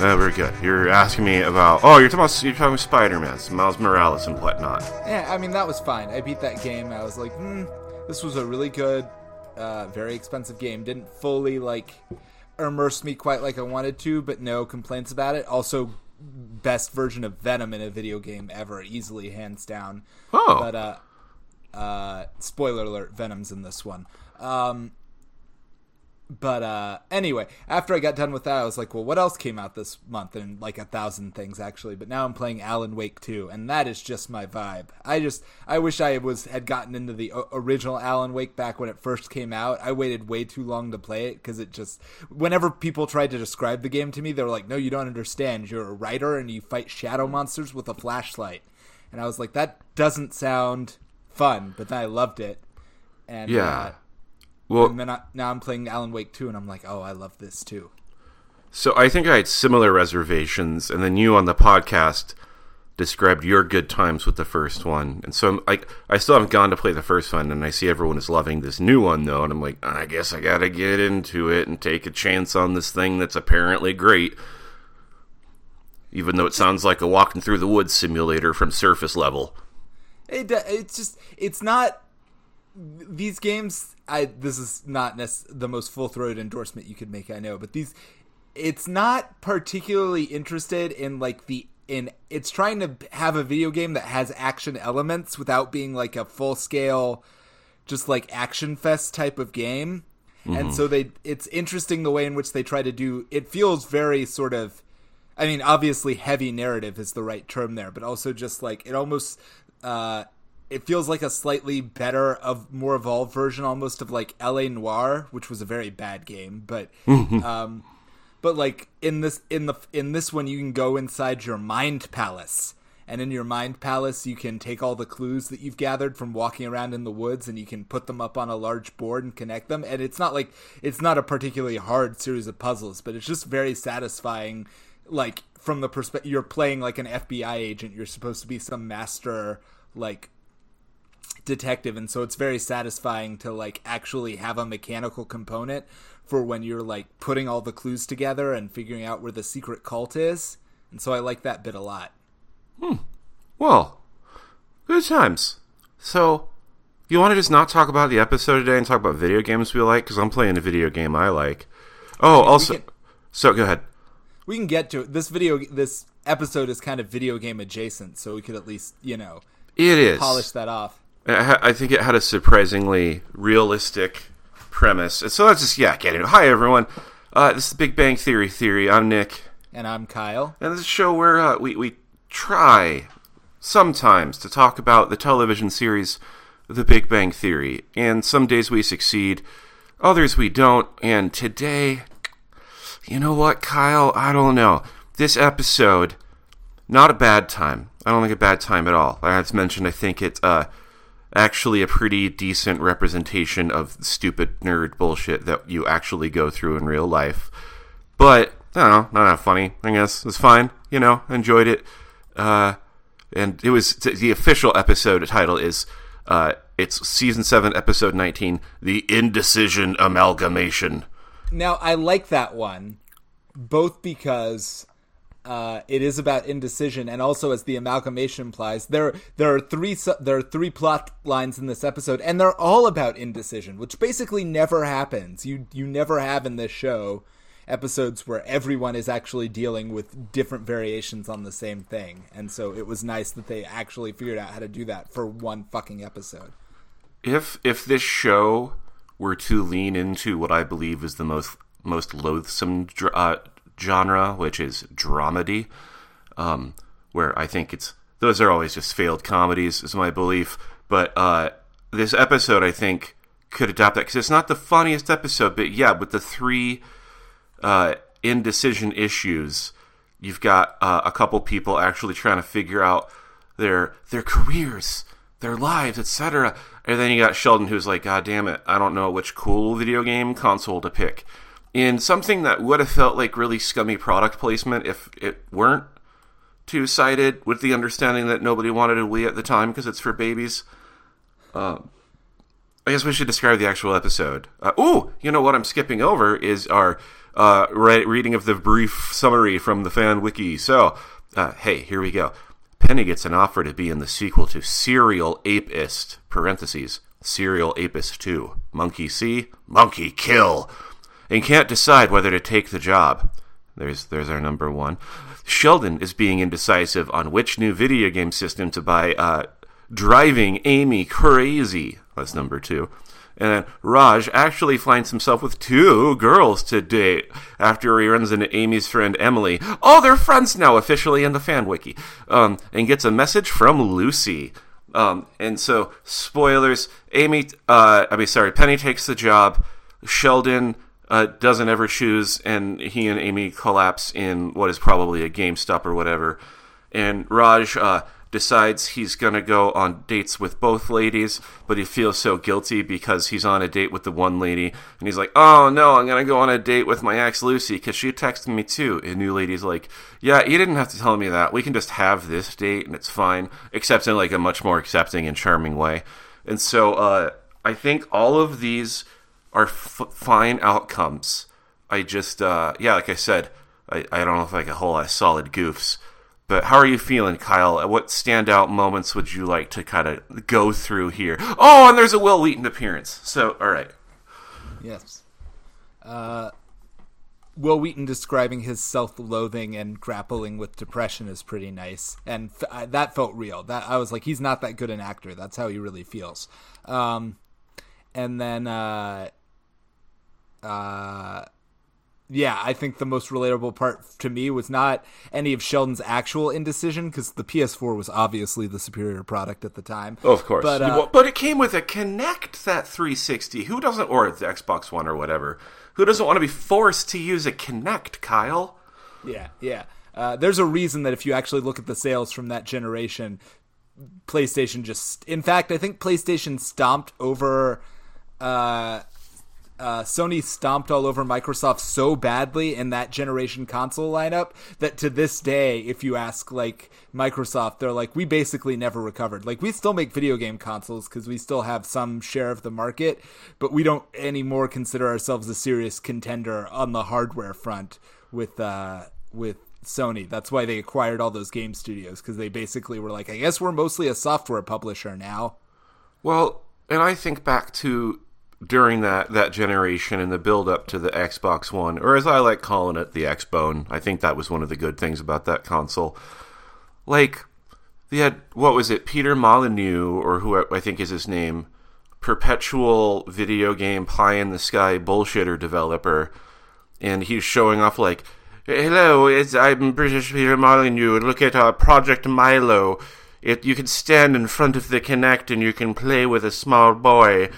Uh, very good. You're asking me about. Oh, you're talking about you're talking Spider-Man, Miles Morales, and whatnot. Yeah, I mean that was fine. I beat that game. I was like, hmm, this was a really good, uh, very expensive game. Didn't fully like immerse me quite like I wanted to, but no complaints about it. Also, best version of Venom in a video game ever, easily hands down. Oh, But uh, uh, spoiler alert: Venom's in this one. Um, but uh, anyway, after I got done with that, I was like, well, what else came out this month? And like a thousand things actually. But now I'm playing Alan Wake 2, and that is just my vibe. I just I wish I was had gotten into the original Alan Wake back when it first came out. I waited way too long to play it because it just whenever people tried to describe the game to me, they were like, no, you don't understand. You're a writer and you fight shadow monsters with a flashlight. And I was like, that doesn't sound fun. But then I loved it. And yeah. uh, well, and then I, now I'm playing Alan Wake 2, and I'm like, oh, I love this too. so I think I had similar reservations, and then you on the podcast described your good times with the first one, and so I'm like, I still haven't gone to play the first one, and I see everyone is loving this new one though, and I'm like, I guess I gotta get into it and take a chance on this thing that's apparently great. Even though it sounds like a walking through the woods simulator from surface level. It, uh, it's just, it's not. These games, I this is not nec- the most full throated endorsement you could make, I know, but these, it's not particularly interested in like the in. It's trying to have a video game that has action elements without being like a full scale, just like action fest type of game. And so they, it's interesting the way in which they try to do. It feels very sort of I mean, obviously, heavy narrative is the right term there, but also just like it almost, uh, it feels like a slightly better, of more evolved version, almost of like L.A. Noire, which was a very bad game, but, um, but like in this in the in this one, you can go inside your mind palace. And in your mind palace, you can take all the clues that you've gathered from walking around in the woods, and you can put them up on a large board and connect them. And it's not like it's not a particularly hard series of puzzles, but it's just very satisfying like from the perspective you're playing like an FBI agent, you're supposed to be some master like detective and so it's very satisfying to like actually have a mechanical component for when you're like putting all the clues together and figuring out where the secret cult is. And so I like that bit a lot. hmm Well, good times. So, you want to just not talk about the episode today and talk about video games we like? Because I'm playing a video game I like. Oh, also, can- so go ahead. We can get to it. This video this episode is kind of video game adjacent, so we could at least, you know, It is. polish that off. I ha- I think it had a surprisingly realistic premise. And so let's just, yeah, get it. Hi, everyone. Uh, this is the Big Bang Theory Theory. I'm Nick. And I'm Kyle. And this is a show where uh, we, we try sometimes to talk about the television series The Big Bang Theory. And some days we succeed, others we don't. And today, you know what, Kyle? I don't know. This episode, not a bad time. I don't think a bad time at all. I've mentioned, I think it's uh, actually a pretty decent representation of stupid nerd bullshit that you actually go through in real life. But I don't know, not that funny. I guess it's fine. You know, enjoyed it. Uh, and it was the official episode title is uh, it's season seven, episode nineteen, the indecision amalgamation. Now I like that one, both because uh, it is about indecision, and also as the amalgamation implies, there there are three there are three plot lines in this episode, and they're all about indecision, which basically never happens. You you never have in this show episodes where everyone is actually dealing with different variations on the same thing, and so it was nice that they actually figured out how to do that for one fucking episode. if if this show were to lean into what I believe is the most most loathsome uh, genre, which is dramedy, um, where I think it's those are always just failed comedies, is my belief. But uh, this episode, I think, could adapt that because it's not the funniest episode, but yeah, with the three uh, indecision issues, you've got uh, a couple people actually trying to figure out their their careers, their lives, etc. And then you got Sheldon, who's like, "God damn it, I don't know which cool video game console to pick." In something that would have felt like really scummy product placement if it weren't two sided, with the understanding that nobody wanted a Wii at the time because it's for babies. I guess we should describe the actual episode. Uh, ooh, you know what I'm skipping over is our uh, re- reading of the brief summary from the fan wiki. So, uh, hey, here we go. Penny gets an offer to be in the sequel to Serial Apist, parentheses, Serial Apist 2, Monkey See, Monkey Kill, and can't decide whether to take the job. There's, there's our number one. Sheldon is being indecisive on which new video game system to buy, uh, driving Amy crazy. That's number two. And then Raj actually finds himself with two girls to date after he runs into Amy's friend Emily. Oh, they're friends now officially in the fan wiki. Um, and gets a message from Lucy. Um, and so, spoilers. Amy, uh, I mean, sorry, Penny takes the job. Sheldon uh, doesn't ever choose, and he and Amy collapse in what is probably a GameStop or whatever. And Raj uh, decides he's going to go on dates with both ladies, but he feels so guilty because he's on a date with the one lady, and he's like, "Oh no, I'm going to go on a date with my ex Lucy because she texted me too." And new lady's like, "Yeah, you didn't have to tell me that. We can just have this date, and it's fine." Except in like a much more accepting and charming way. And so uh, I think all of these are f- fine outcomes. I just, uh, yeah, like I said, I, I don't know if like a whole lot of solid goofs. But how are you feeling, Kyle? What standout moments would you like to kind of go through here? Oh, and there's a Wil Wheaton appearance. So, all right. Yes. Uh, Wil Wheaton describing his self-loathing and grappling with depression is pretty nice, and f- I, that felt real. That I was like, he's not that good an actor. That's how he really feels. Um, and then, uh, uh, yeah, I think the most relatable part to me was not any of Sheldon's actual indecision because the PS4 was obviously the superior product at the time. Oh, of course. But, uh, Well, but it came with a Kinect that 360. Who doesn't, or the Xbox One or whatever, who doesn't want to be forced to use a Kinect, Kyle? Yeah, yeah. Uh, there's a reason that if you actually look at the sales from that generation, PlayStation just. In fact, I think PlayStation stomped over. Uh, uh, Sony stomped all over Microsoft so badly in that generation console lineup that to this day, if you ask like Microsoft, they're like, we basically never recovered. Like we still make video game consoles because we still have some share of the market, but we don't anymore consider ourselves a serious contender on the hardware front with uh, with Sony. That's why they acquired all those game studios because they basically were like, I guess we're mostly a software publisher now. Well, and I think back to during that, that generation and the build up to the Xbox One, or as I like calling it, the Xbone. I think that was one of the good things about that console. Like, they had, what was it, Peter Molyneux, or who I think is his name, perpetual video game pie in the sky bullshitter developer, and he's showing off like, Hello, it's I'm British Peter Molyneux. Look at our Project Milo. It you can stand in front of the Kinect and you can play with a small boy.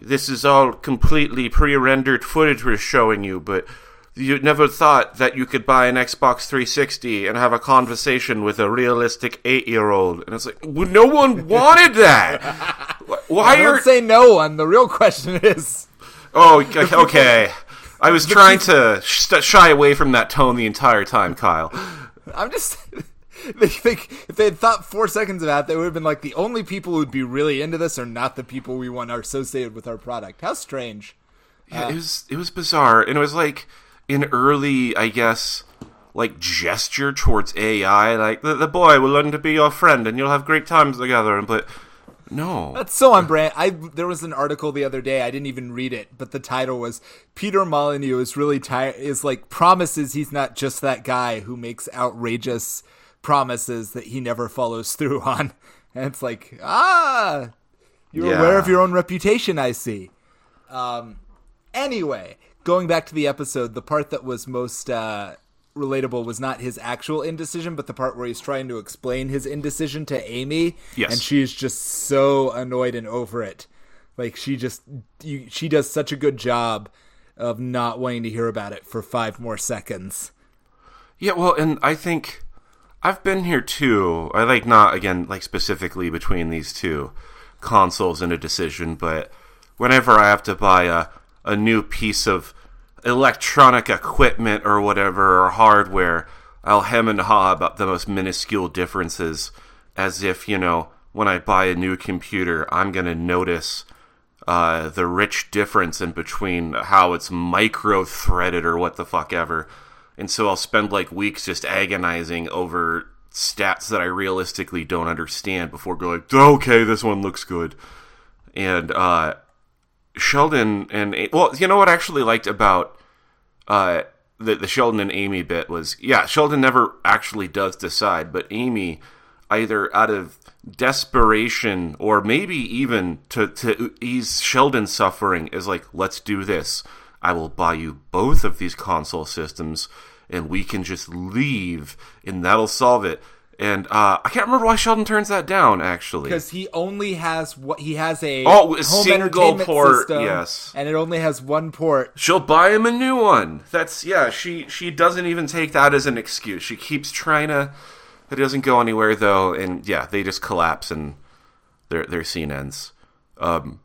This is all completely pre-rendered footage we're showing you, but you never thought that you could buy an Xbox 360 and have a conversation with a realistic eight-year-old. And it's like, well, no one wanted that. Why are don't say no one. The real question is. Oh, okay, okay. I was trying to sh- shy away from that tone the entire time, Kyle. I'm just. They think if they had thought four seconds about that, they would have been like the only people who would be really into this are not the people we want are associated with our product. How strange. Yeah, it uh, was it was bizarre, and it was like an early, I guess, like gesture towards AI. Like the, the boy will learn to be your friend, and you'll have great times together. And but no, That's so on brand. I there was an article the other day. I didn't even read it, but the title was Peter Molyneux is really tired. Is like promises he's not just that guy who makes outrageous promises that he never follows through on. And it's like ah, you're Yeah. aware of your own reputation. I see. Um, anyway, going back to the episode, the part that was most uh, relatable was not his actual indecision, but the part where he's trying to explain his indecision to Amy, Yes. and she's just so annoyed and over it. Like she just, you, she does such a good job of not wanting to hear about it for five more seconds. Yeah, well, and I think I've been here too. I like not again like specifically between these two consoles in a decision, but whenever I have to buy a a new piece of electronic equipment or whatever or hardware, I'll hem and haw about the most minuscule differences as if, you know, when I buy a new computer, I'm going to notice uh, the rich difference in between how it's micro threaded or what the fuck ever. And so I'll spend like weeks just agonizing over stats that I realistically don't understand before going, okay, this one looks good. And uh, Sheldon and well, you know what I actually liked about uh, the the Sheldon and Amy bit was yeah, Sheldon never actually does decide, but Amy either out of desperation or maybe even to to ease Sheldon's suffering is like, let's do this. I will buy you both of these console systems and we can just leave and that'll solve it. And uh, I can't remember why Sheldon turns that down. Actually, because he only has what he has a Oh, a home single entertainment port, system, yes. and it only has one port. she'll buy him a new one. That's yeah. She she doesn't even take that as an excuse. She keeps trying to. It doesn't go anywhere though, and yeah, they just collapse and their their scene ends. Um,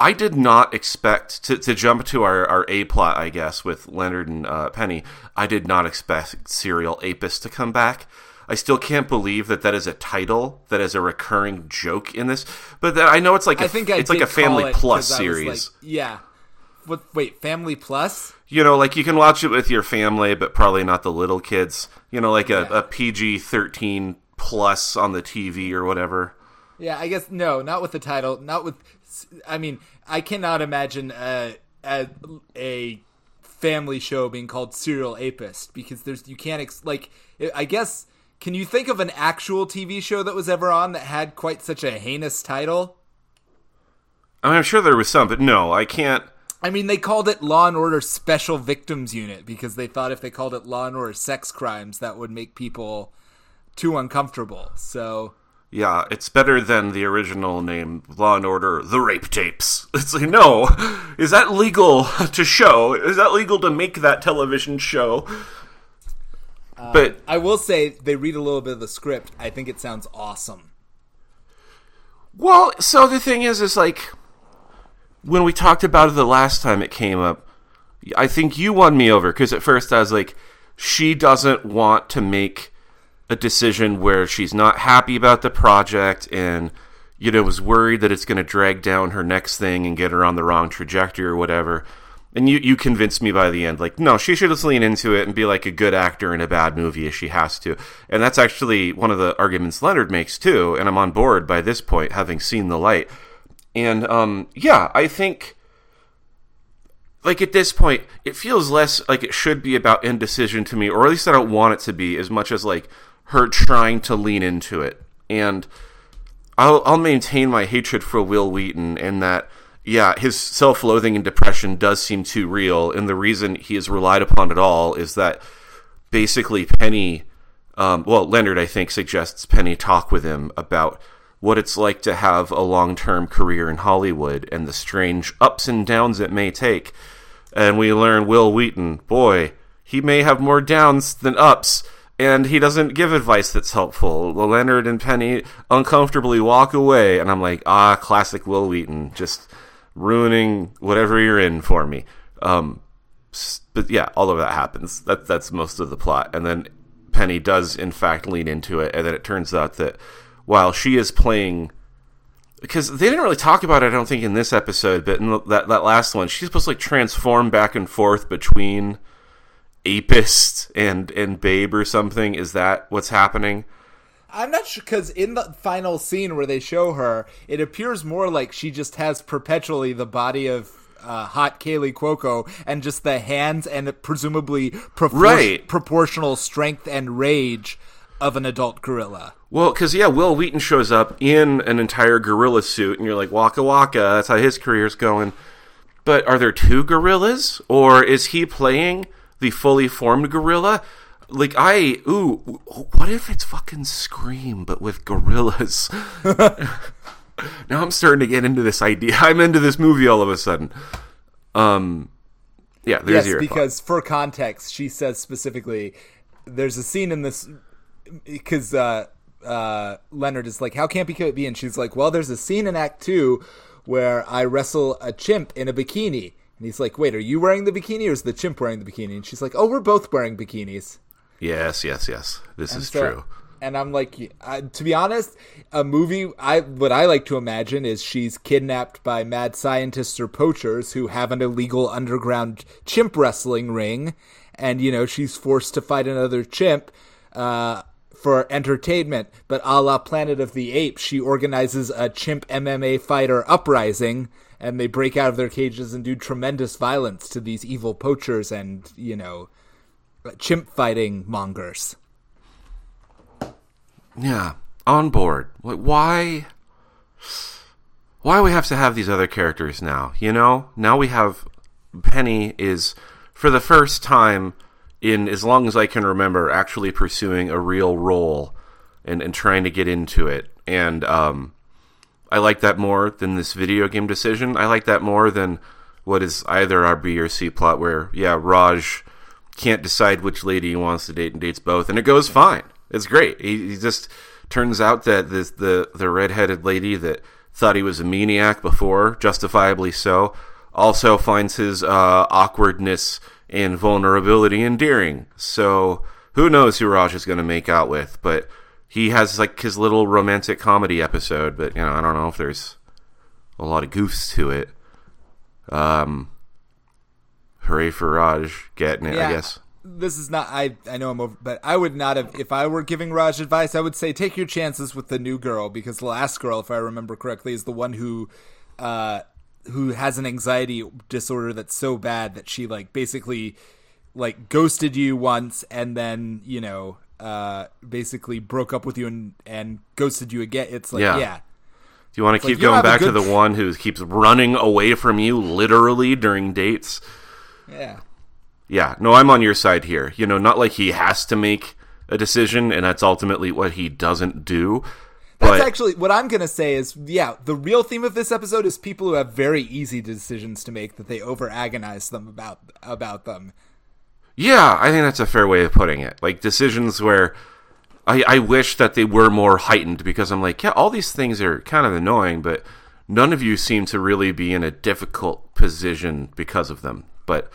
I did not expect to, to jump to our, our A plot, I guess, with Leonard and uh, Penny. I did not expect Serial Apis to come back. I still can't believe that that is a title that is a recurring joke in this. But that, I know it's like a, I think I it's like a Family Plus 'cause I was series. like, yeah. What? Wait, Family Plus? You know, like you can watch it with your family, but probably not the little kids. You know, like Yeah. a, a PG thirteen plus on the TV or whatever. Yeah, I guess no, not with the title, not with. I mean, I cannot imagine a a, a family show being called Serial Apist because there's you can't ex- like. I guess can you think of an actual TV show that was ever on that had quite such a heinous title? I mean, I'm sure there was some, but no, I can't. I mean, they called it Law and Order Special Victims Unit because they thought if they called it Law and Order Sex Crimes, that would make people too uncomfortable. So Yeah, it's better than the original name, Law and Order: The Rape Tapes. It's like, no, is that legal to show? Is that legal to make that television show? Uh, but I will say they read a little bit of the script. I think it sounds awesome. Well, so the thing is, is like when we talked about it the last time it came up, I think you won me over because at first I was like, she doesn't want to make a decision where she's not happy about the project and you know was worried that it's going to drag down her next thing and get her on the wrong trajectory or whatever. And you you convinced me by the end, like no, she should just lean into it and be like a good actor in a bad movie if she has to. And that's actually one of the arguments Leonard makes too. And I'm on board by this point, having seen the light. And um, yeah, I think like at this point, it feels less like it should be about indecision to me, or at least I don't want it to be as much as like her trying to lean into it. And I'll I'll maintain my hatred for Wil Wheaton in that yeah, his self-loathing and depression does seem too real, and the reason he is relied upon at all is that basically Penny, um, well, Leonard I think suggests Penny talk with him about what it's like to have a long-term career in Hollywood and the strange ups and downs it may take. And we learn Wil Wheaton, boy, he may have more downs than ups and he doesn't give advice that's helpful. Leonard and Penny uncomfortably walk away, and I'm like, ah, classic Wil Wheaton, just ruining whatever you're in for me. Um, but yeah, all of that happens. That that's most of the plot, and then Penny does in fact lean into it, and then it turns out that while she is playing. Because they didn't really talk about it, I don't think, in this episode, but in that that last one, she's supposed to like transform back and forth between apist and and babe or something is that what's happening I'm not sure because in the final scene where they show her, it appears more like she just has perpetually the body of uh, hot Kaley Cuoco and just the hands and presumably propor- Right. proportional strength and rage of an adult gorilla. well because yeah Wil Wheaton shows up in an entire gorilla suit and you're like waka waka that's how his career's going but are there two gorillas or is he playing the fully formed gorilla? Like i ooh what if it's fucking scream but with gorillas? Now i'm starting to get into this idea. I'm into this movie all of a sudden. Um yeah there's yes, because for context, she says specifically, there's a scene in this because uh, uh, Leonard is like, "How campy could it be?" And she's like, "Well, there's a scene in Act Two where I wrestle a chimp in a bikini." And he's like, "Wait, are you wearing the bikini or is the chimp wearing the bikini?" And she's like, "Oh, we're both wearing bikinis." yes yes yes this is so- true and I'm like, I, to be honest, a movie. I what I like to imagine is she's kidnapped by mad scientists or poachers who have an illegal underground chimp wrestling ring, and you know she's forced to fight another chimp. Uh, for entertainment, but a la Planet of the Apes, she organizes a chimp MMA fighter uprising, and they break out of their cages and do tremendous violence to these evil poachers and, you know, chimp fighting mongers. Yeah, on board. Why? Why we have to have these other characters now? You know, now we have Penny is for the first time in as long as I can remember actually pursuing a real role and, and trying to get into it. And um, I like that more than this video game decision. I like that more than what is either our B or C plot where, yeah, Raj can't decide which lady he wants to date and dates both, and it goes fine. It's great. He, he just turns out that this, the the redheaded lady that thought he was a maniac before, justifiably so, also finds his uh, awkwardness and vulnerability endearing. So who knows who Raj is going to make out with? But he has like his little romantic comedy episode. But you know, I don't know if there's a lot of goofs to it. Um, hooray for Raj getting it, Yeah. I guess. This is not. I I know I'm over, but I would not have. If I were giving Raj advice, I would say take your chances with the new girl because the last girl, if I remember correctly, is the one who, uh, who has an anxiety disorder that's so bad that she like basically, like ghosted you once and then you know, uh, basically broke up with you and and ghosted you again. It's like Yeah. yeah. Do you want to keep don't going back to the one who keeps running away from you literally during dates? Yeah. Yeah, no, I'm on your side here. You know, not like he has to make a decision, and that's ultimately what he doesn't do. That's But actually what I'm gonna say is yeah, the real theme of this episode is people who have very easy decisions to make that they over agonize them about about them. Yeah, I think that's a fair way of putting it. Like decisions where I, I wish that they were more heightened because I'm like, yeah, all these things are kind of annoying, but none of you seem to really be in a difficult position because of them. But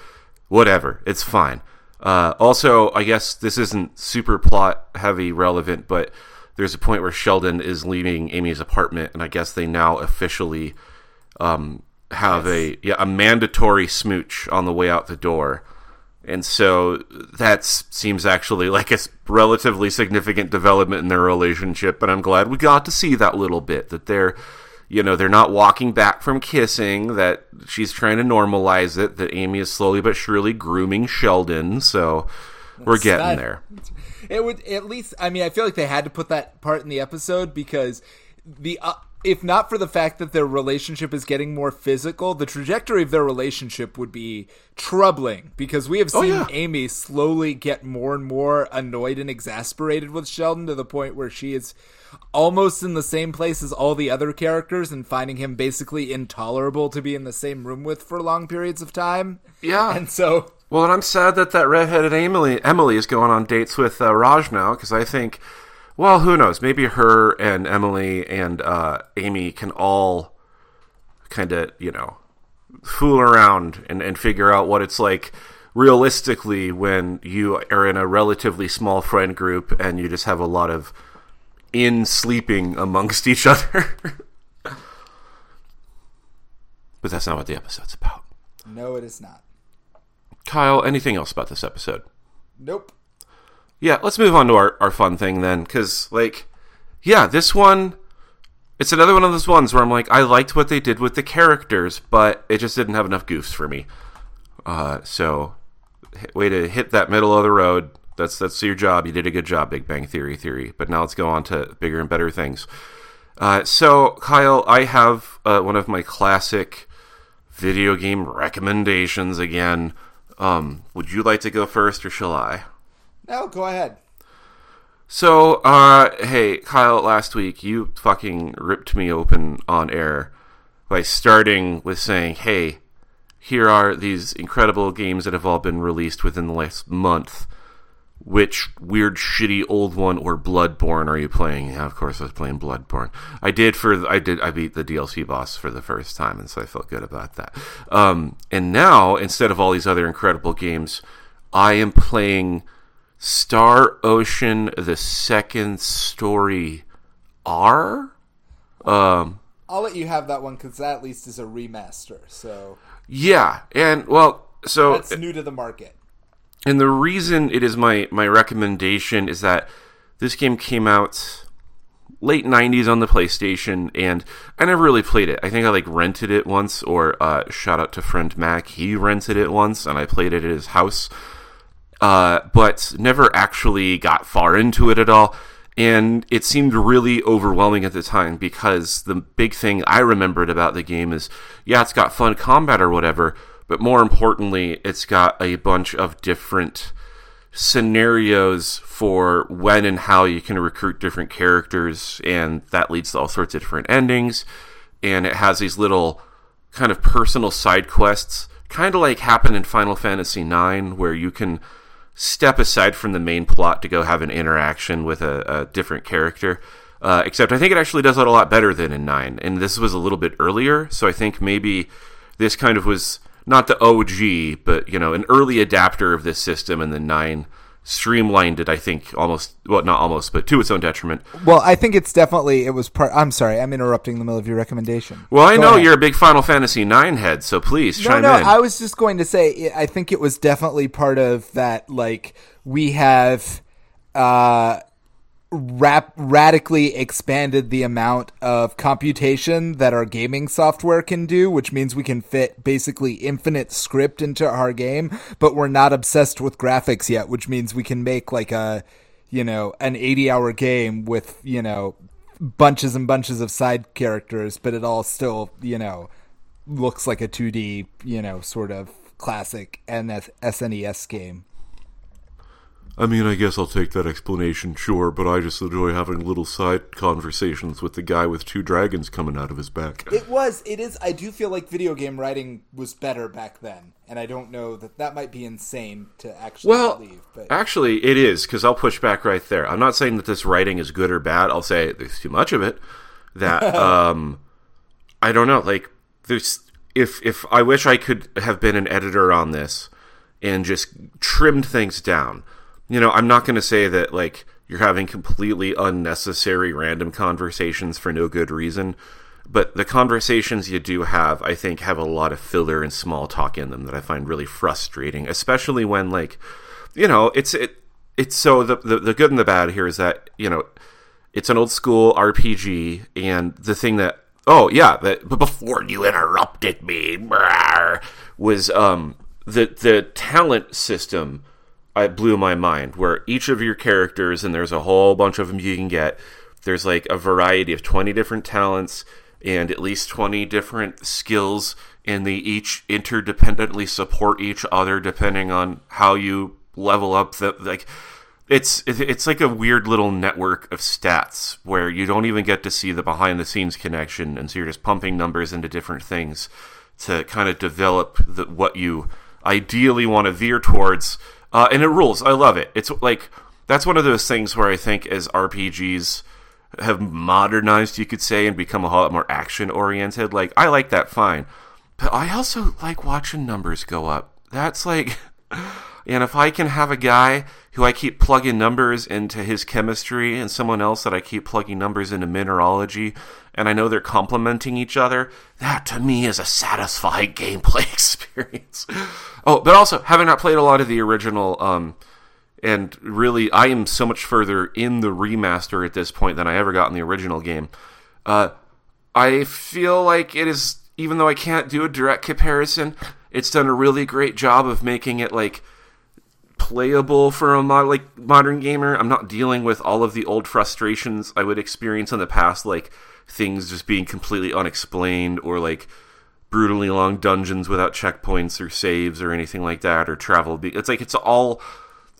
whatever, it's fine. Uh, also, I guess this isn't super plot heavy relevant, but there's a point where Sheldon is leaving Amy's apartment, and I guess they now officially um, have a yeah a mandatory smooch on the way out the door, and so that seems actually like a relatively significant development in their relationship. But I'm glad we got to see that little bit that they're you know they're not walking back from kissing that she's trying to normalize it that amy is slowly but surely grooming sheldon so we're getting that- there It would at least. I mean, I feel like they had to put that part in the episode because the uh, if not for the fact that their relationship is getting more physical, the trajectory of their relationship would be troubling because we have seen yeah. Amy slowly get more and more annoyed and exasperated with Sheldon to the point where she is almost in the same place as all the other characters and finding him basically intolerable to be in the same room with for long periods of time. Yeah. And so Well, and I'm sad that that redheaded Emily Emily is going on dates with uh, Raj now because I think, well, who knows? Maybe her and Emily and uh, Amy can all kind of you know fool around and, and figure out what it's like realistically when you are in a relatively small friend group and you just have a lot of in sleeping amongst each other. but that's not what the episode's about. no, it is not. Kyle, anything else about this episode? Nope. Yeah, let's move on to our, our fun thing then, because, like, yeah, this one, it's another one of those ones where I'm like, I liked what they did with the characters, but it just didn't have enough goofs for me. Uh, so, way to hit that middle of the road. That's that's your job. You did a good job, Big Bang Theory theory. But now let's go on to bigger and better things. Uh, so, Kyle, I have uh, one of my classic video game recommendations again. Um, would you like to go first, or shall I? No, go ahead. So, uh, hey, Kyle, last week you fucking ripped me open on air by starting with saying, hey, here are these incredible games that have all been released within the last month. Which weird, shitty old one or Bloodborne are you playing? Yeah, of course I was playing Bloodborne. I did for I did I beat the DLC boss for the first time, and so I felt good about that. Um, and now instead of all these other incredible games, I am playing Star Ocean: The Second Story R. Um, I'll let you have that one because that at least is a remaster. So yeah, and well, so that's new to the market. And the reason it is my my recommendation is that this game came out late 90s on the PlayStation and I never really played it. I think I like rented it once or uh, shout out to friend Mac, he rented it once and I played it at his house. Uh, but never actually got far into it at all. And it seemed really overwhelming at the time because the big thing I remembered about the game is yeah, it's got fun combat or whatever, but more importantly, it's got a bunch of different scenarios for when and how you can recruit different characters, and that leads to all sorts of different endings. And it has these little kind of personal side quests, kind of like happen in Final Fantasy IX, where you can step aside from the main plot to go have an interaction with a, a different character. Uh, except I think it actually does that a lot better than in 9. And this was a little bit earlier, so I think maybe this kind of was not the OG, but you know, an early adapter of this system, and the nine streamlined it. I think almost, well, not almost, but to its own detriment. Well, I think it's definitely it was part. I'm sorry, I'm interrupting the middle of your recommendation. Well, I Go know ahead. you're a big Final Fantasy nine head, so please no, chime no, in. I was just going to say, I think it was definitely part of that. Like we have. uh rap- radically expanded the amount of computation that our gaming software can do, which means we can fit basically infinite script into our game, but we're not obsessed with graphics yet, which means we can make like a, you know, an 80 hour game with, you know, bunches and bunches of side characters, but it all still, you know, looks like a 2D, you know, sort of classic NS- SNES game. I mean, I guess I'll take that explanation, sure, but I just enjoy having little side conversations with the guy with two dragons coming out of his back. It was, it is, I do feel like video game writing was better back then, and I don't know that that might be insane to actually well, believe. But. Actually, it is, because I'll push back right there. I'm not saying that this writing is good or bad, I'll say there's too much of it. That, um, I don't know, like, there's, if, if I wish I could have been an editor on this and just trimmed things down you know, I'm not going to say that like you're having completely unnecessary random conversations for no good reason, but the conversations you do have, I think, have a lot of filler and small talk in them that I find really frustrating, especially when like, you know, it's it it's so the the, the good and the bad here is that you know it's an old school RPG, and the thing that oh yeah, that but before you interrupted me was um the the talent system it blew my mind. Where each of your characters, and there's a whole bunch of them you can get. There's like a variety of 20 different talents and at least 20 different skills, and they each interdependently support each other depending on how you level up. The like, it's it's like a weird little network of stats where you don't even get to see the behind the scenes connection, and so you're just pumping numbers into different things to kind of develop the, what you ideally want to veer towards uh, and it rules. I love it. It's like that's one of those things where I think as RPGs have modernized, you could say, and become a whole lot more action oriented. Like I like that fine, but I also like watching numbers go up. That's like, and if I can have a guy who I keep plugging numbers into his chemistry and someone else that I keep plugging numbers into mineralogy, and I know they're complementing each other, that to me is a satisfying gameplay experience. Oh, but also having not played a lot of the original, um, and really, I am so much further in the remaster at this point than I ever got in the original game. Uh, I feel like it is, even though I can't do a direct comparison, it's done a really great job of making it like playable for a mod- like modern gamer. I'm not dealing with all of the old frustrations I would experience in the past, like things just being completely unexplained or like brutally long dungeons without checkpoints or saves or anything like that or travel. It's like it's all.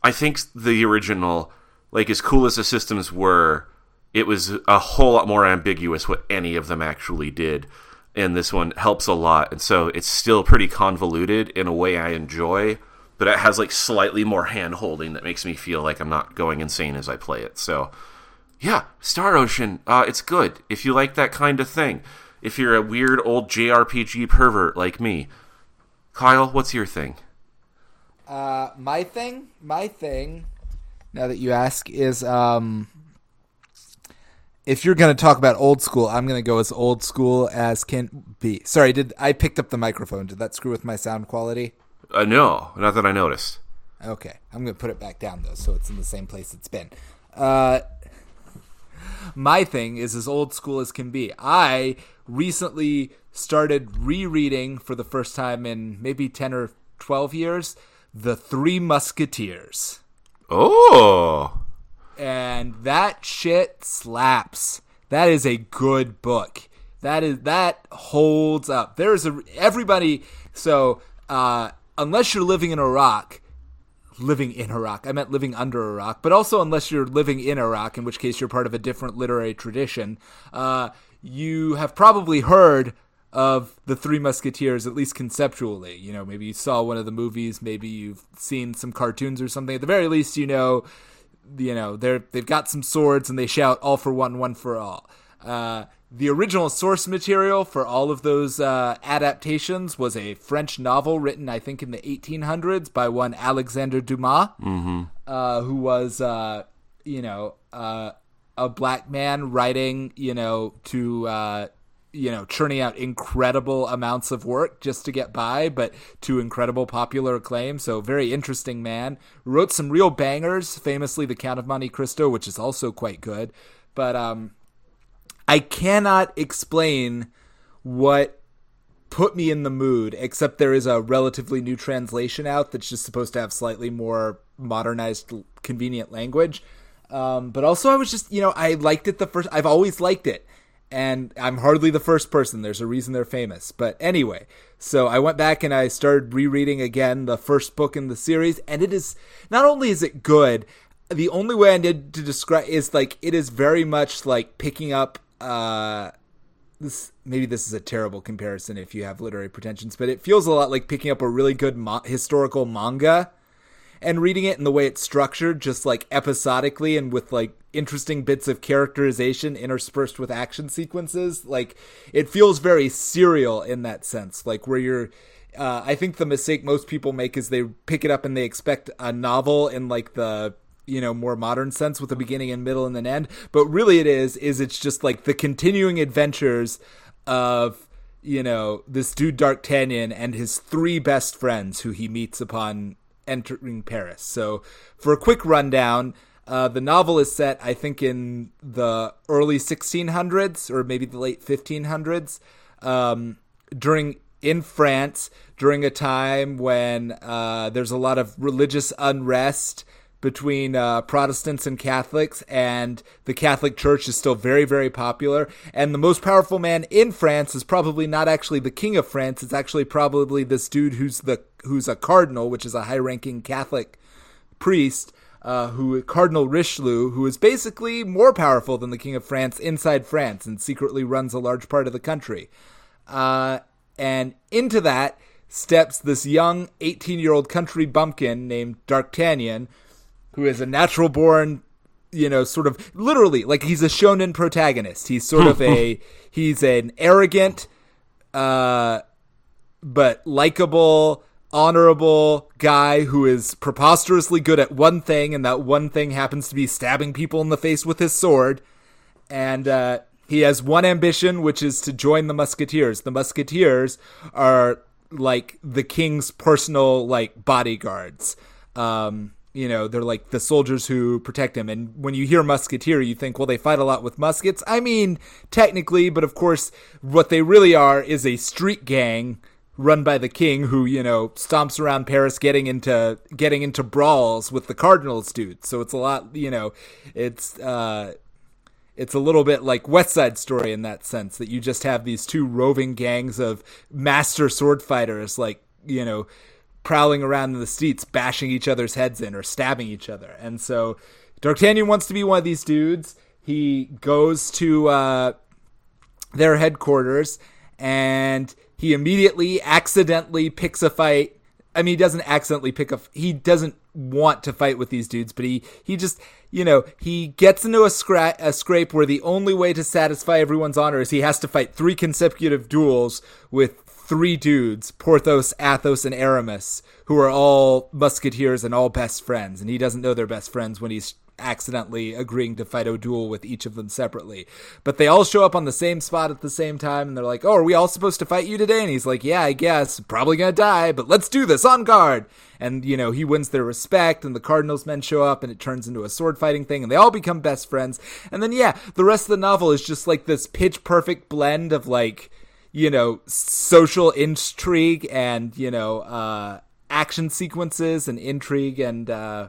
I think the original, like as cool as the systems were, it was a whole lot more ambiguous what any of them actually did. And this one helps a lot, and so it's still pretty convoluted in a way I enjoy, but it has like slightly more hand holding that makes me feel like I'm not going insane as I play it. So yeah, Star Ocean, uh, it's good if you like that kind of thing. If you're a weird old JRPG pervert like me, Kyle, what's your thing? Uh, my thing, my thing now that you ask, is um, if you're going to talk about old school, I'm going to go as old school as can be. Sorry, did I picked up the microphone? Did that screw with my sound quality? Uh, no, not that I noticed. Okay, I'm going to put it back down though, so it's in the same place it's been. Uh, my thing is as old school as can be. I recently started rereading for the first time in maybe 10 or 12 years The Three Musketeers. Oh, And that shit slaps. That is a good book. That is that holds up. There's a everybody so uh unless you're living in Iraq, living in Iraq. I meant living under Iraq, but also unless you're living in Iraq, in which case you're part of a different literary tradition. Uh, you have probably heard of the Three Musketeers, at least conceptually. You know, maybe you saw one of the movies, maybe you've seen some cartoons or something. At the very least, you know, you know they're they've got some swords and they shout "all for one, one for all." Uh, the original source material for all of those uh, adaptations was a French novel written, I think, in the 1800s by one Alexander Dumas, uh, who was, uh, you know, uh, a black man writing, you know, to, uh, you know, churning out incredible amounts of work just to get by, but to incredible popular acclaim. So, very interesting man. Wrote some real bangers, famously The Count of Monte Cristo, which is also quite good. But, um, I cannot explain what put me in the mood, except there is a relatively new translation out that's just supposed to have slightly more modernized, convenient language. Um, but also, I was just, you know, I liked it the first. I've always liked it, and I'm hardly the first person. There's a reason they're famous. But anyway, so I went back and I started rereading again the first book in the series, and it is not only is it good. The only way I need to describe is like it is very much like picking up uh this maybe this is a terrible comparison if you have literary pretensions, but it feels a lot like picking up a really good mo- historical manga and reading it in the way it's structured, just like episodically and with like interesting bits of characterization interspersed with action sequences. Like it feels very serial in that sense, like where you're. Uh, I think the mistake most people make is they pick it up and they expect a novel in like the you know more modern sense with a beginning and middle and an end. But really it is is it's just like the continuing adventures of you know this dude D'Artagnan and his three best friends who he meets upon entering Paris. So for a quick rundown uh, the novel is set I think in the early 1600s or maybe the late 1500s um, during in France during a time when uh, there's a lot of religious unrest between uh, Protestants and Catholics, and the Catholic Church is still very, very popular. And the most powerful man in France is probably not actually the King of France; it's actually probably this dude who's the who's a cardinal, which is a high-ranking Catholic priest. Uh, who Cardinal Richelieu, who is basically more powerful than the King of France inside France and secretly runs a large part of the country. Uh, and into that steps this young 18 year old country bumpkin named D'Artagnan, who is a natural born you know sort of literally like he's a shonen protagonist. He's sort of a he's an arrogant uh but likable honorable guy who is preposterously good at one thing and that one thing happens to be stabbing people in the face with his sword. And uh he has one ambition which is to join the musketeers. The musketeers are like the king's personal like bodyguards. Um you know they're like the soldiers who protect him. And when you hear musketeer you think well they fight a lot with muskets. I mean technically but of course what they really are is a street gang run by the king who you know stomps around paris getting into getting into brawls with the cardinals dude so it's a lot you know it's uh it's a little bit like West Side Story in that sense that you just have these two roving gangs of master sword fighters, like you know, prowling around in the streets, bashing each other's heads in or stabbing each other. And so D'Artagnan wants to be one of these dudes. He goes to uh, their headquarters and he immediately accidentally picks a fight. I mean, he doesn't accidentally pick a. He doesn't want to fight with these dudes, but he he just you know he gets into a, scra- a scrape where the only way to satisfy everyone's honor is he has to fight three consecutive duels with three dudes, Porthos, Athos, and Aramis, who are all musketeers and all best friends, and he doesn't know they're best friends when he's accidentally agreeing to fight a duel with each of them separately. But they all show up on the same spot at the same time, and they're like, "Oh, are we all supposed to fight you today?" And he's like, "Yeah, I guess. Probably gonna die, but let's do this on guard." And you know, he wins their respect, and the Cardinals men show up, and it turns into a sword fighting thing, and they all become best friends. And then yeah, the rest of the novel is just like this pitch perfect blend of like you know social intrigue and you know uh, action sequences and intrigue and uh,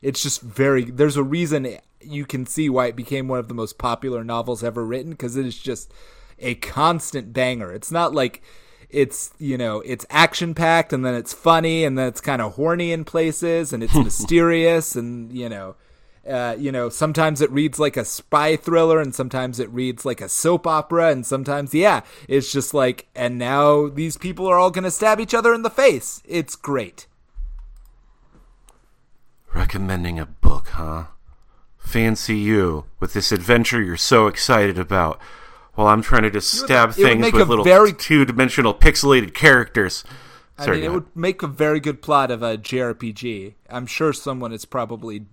it's just very there's a reason you can see why it became one of the most popular novels ever written because it is just a constant banger. It's not like it's you know it's action packed and then it's funny and then it's kind of horny in places and it's mysterious and you know uh, you know, sometimes it reads like a spy thriller, and sometimes it reads like a soap opera, and sometimes, yeah, it's just like, and now these people are all going to stab each other in the face. It's great. Recommending a book, huh? Fancy you with this adventure you're so excited about, while I'm trying to just stab things with little very... two-dimensional pixelated characters. Sorry, I mean, it would make a very good plot of a JRPG. I'm sure someone is probably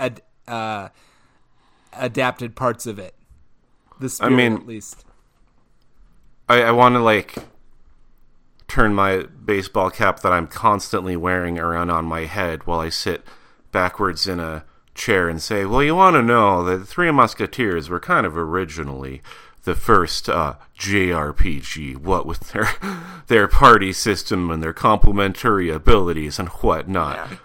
ad, uh, adapted parts of it. The spirit, I mean, at least. I, I want to like turn my baseball cap that I'm constantly wearing around on my head while I sit backwards in a chair and say, "Well, you want to know that the Three Musketeers were kind of originally the first uh, JRPG, what with their their party system and their complementary abilities and whatnot." Yeah.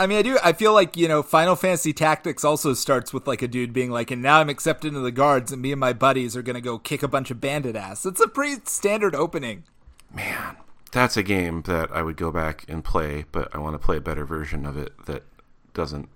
I mean, I do. I feel like you know, Final Fantasy Tactics also starts with like a dude being like, "And now I'm accepted into the guards, and me and my buddies are gonna go kick a bunch of bandit ass." It's a pretty standard opening. Man, that's a game that I would go back and play, but I want to play a better version of it that doesn't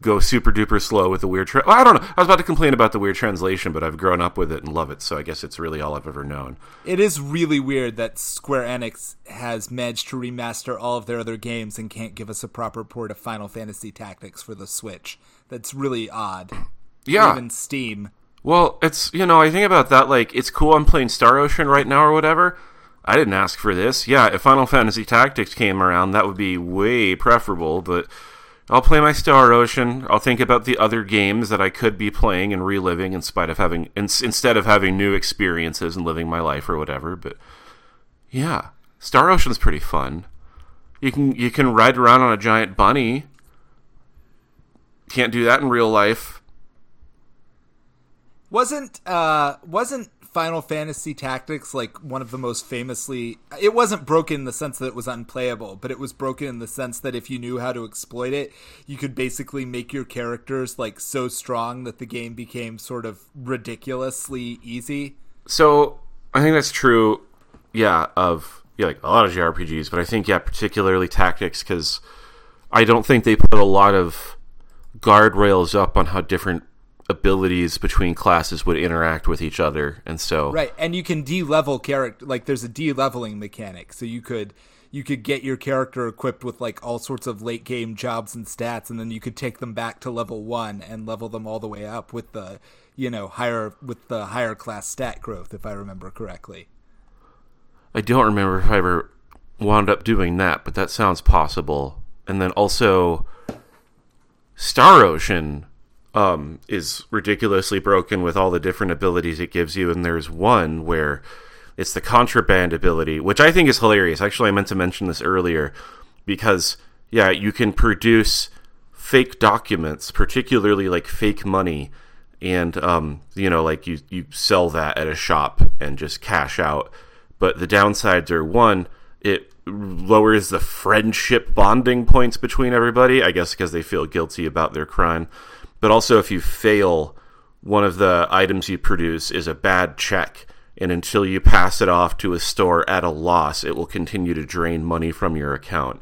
go super duper slow with the weird. Tra- I don't know. I was about to complain about the weird translation, but I've grown up with it and love it, so I guess it's really all I've ever known. It is really weird that Square Enix has managed to remaster all of their other games and can't give us a proper port of Final Fantasy Tactics for the Switch. That's really odd. Yeah. Even Steam. Well, it's you know I think about that like it's cool. I'm playing Star Ocean right now or whatever. I didn't ask for this. Yeah, if Final Fantasy Tactics came around, that would be way preferable, but I'll play my Star Ocean. I'll think about the other games that I could be playing and reliving in spite of having in, instead of having new experiences and living my life or whatever. But yeah, Star Ocean's pretty fun. You can you can ride around on a giant bunny. Can't do that in real life. Wasn't uh wasn't Final Fantasy Tactics like one of the most famously it wasn't broken in the sense that it was unplayable, but it was broken in the sense that if you knew how to exploit it, you could basically make your characters like so strong that the game became sort of ridiculously easy. So, I think that's true yeah, of yeah, like a lot of JRPGs, but I think yeah, particularly Tactics cuz I don't think they put a lot of guardrails up on how different abilities between classes would interact with each other and so right and you can de-level character like there's a de-leveling mechanic. So you could you could get your character equipped with like all sorts of late game jobs and stats and then you could take them back to level 1 and level them all the way up with the you know higher with the higher class stat growth if i remember correctly. I don't remember if i ever wound up doing that but that sounds possible. And then also star ocean um, is ridiculously broken with all the different abilities it gives you. And there's one where it's the contraband ability, which I think is hilarious. Actually, I meant to mention this earlier because, yeah, you can produce fake documents, particularly like fake money. And, um, you know, like you, you sell that at a shop and just cash out. But the downsides are one, it lowers the friendship bonding points between everybody, I guess because they feel guilty about their crime but also if you fail, one of the items you produce is a bad check. And until you pass it off to a store at a loss, it will continue to drain money from your account.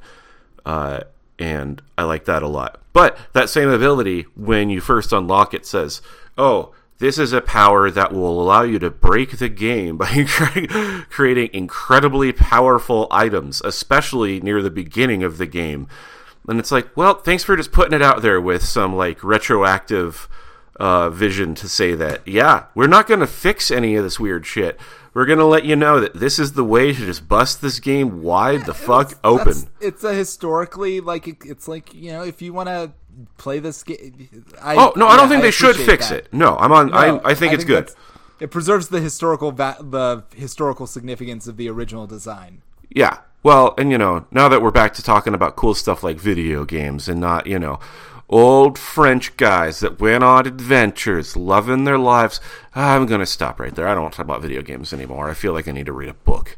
Uh, and I like that a lot. But that same ability, when you first unlock it, says, Oh, this is a power that will allow you to break the game by creating incredibly powerful items, especially near the beginning of the game and it's like, well, thanks for just putting it out there with some like retroactive uh, vision to say that, yeah, we're not going to fix any of this weird shit. We're going to let you know that this is the way to just bust this game wide the fuck It's- open. It's a historically like it- it's like you know if you want to play this game. I, Oh no, I don't yeah, think they should fix that. it. No, I'm on. No, I, I think it's good. It preserves the historical va- the historical significance of the original design. Yeah. Well, and you know, now that we're back to talking about cool stuff like video games and not, you know, old French guys that went on adventures, loving their lives, I'm going to stop right there. I don't want to talk about video games anymore. I feel like I need to read a book.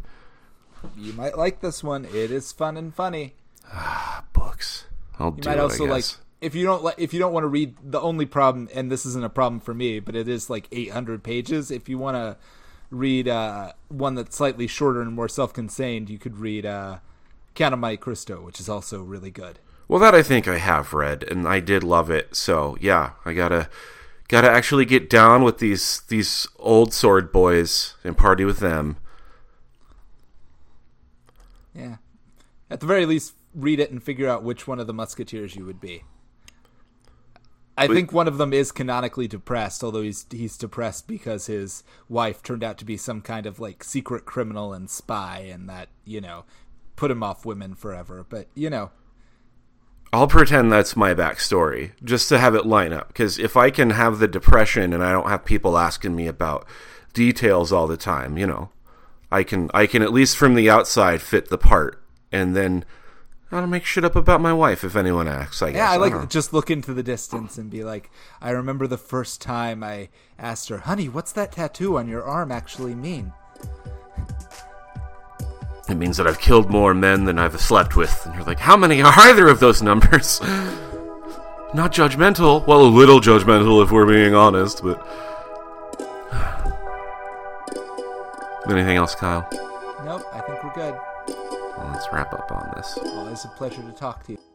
You might like this one. It is fun and funny. Ah, books. I'll You do might it, also I like if you don't like if you don't want to read the only problem and this isn't a problem for me, but it is like 800 pages. If you want to read uh, one that's slightly shorter and more self-contained, you could read uh, Count of Monte Cristo, which is also really good. Well, that I think I have read, and I did love it. So yeah, I gotta gotta actually get down with these these old sword boys and party with them. Yeah. At the very least, read it and figure out which one of the Musketeers you would be. I think one of them is canonically depressed, although he's he's depressed because his wife turned out to be some kind of like secret criminal and spy, and that you know put him off women forever. But you know, I'll pretend that's my backstory just to have it line up. Because if I can have the depression and I don't have people asking me about details all the time, you know, I can I can at least from the outside fit the part, and then I'll make shit up about my wife if anyone asks. I guess. yeah, I like just look into the distance and be like, I remember the first time I asked her, "Honey, what's that tattoo on your arm actually mean?" It means that I've killed more men than I've slept with. And you're like, how many are either of those numbers? Not judgmental. Well, a little judgmental if we're being honest, but. Anything else, Kyle? Nope, I think we're good. Let's wrap up on this. Always a pleasure to talk to you.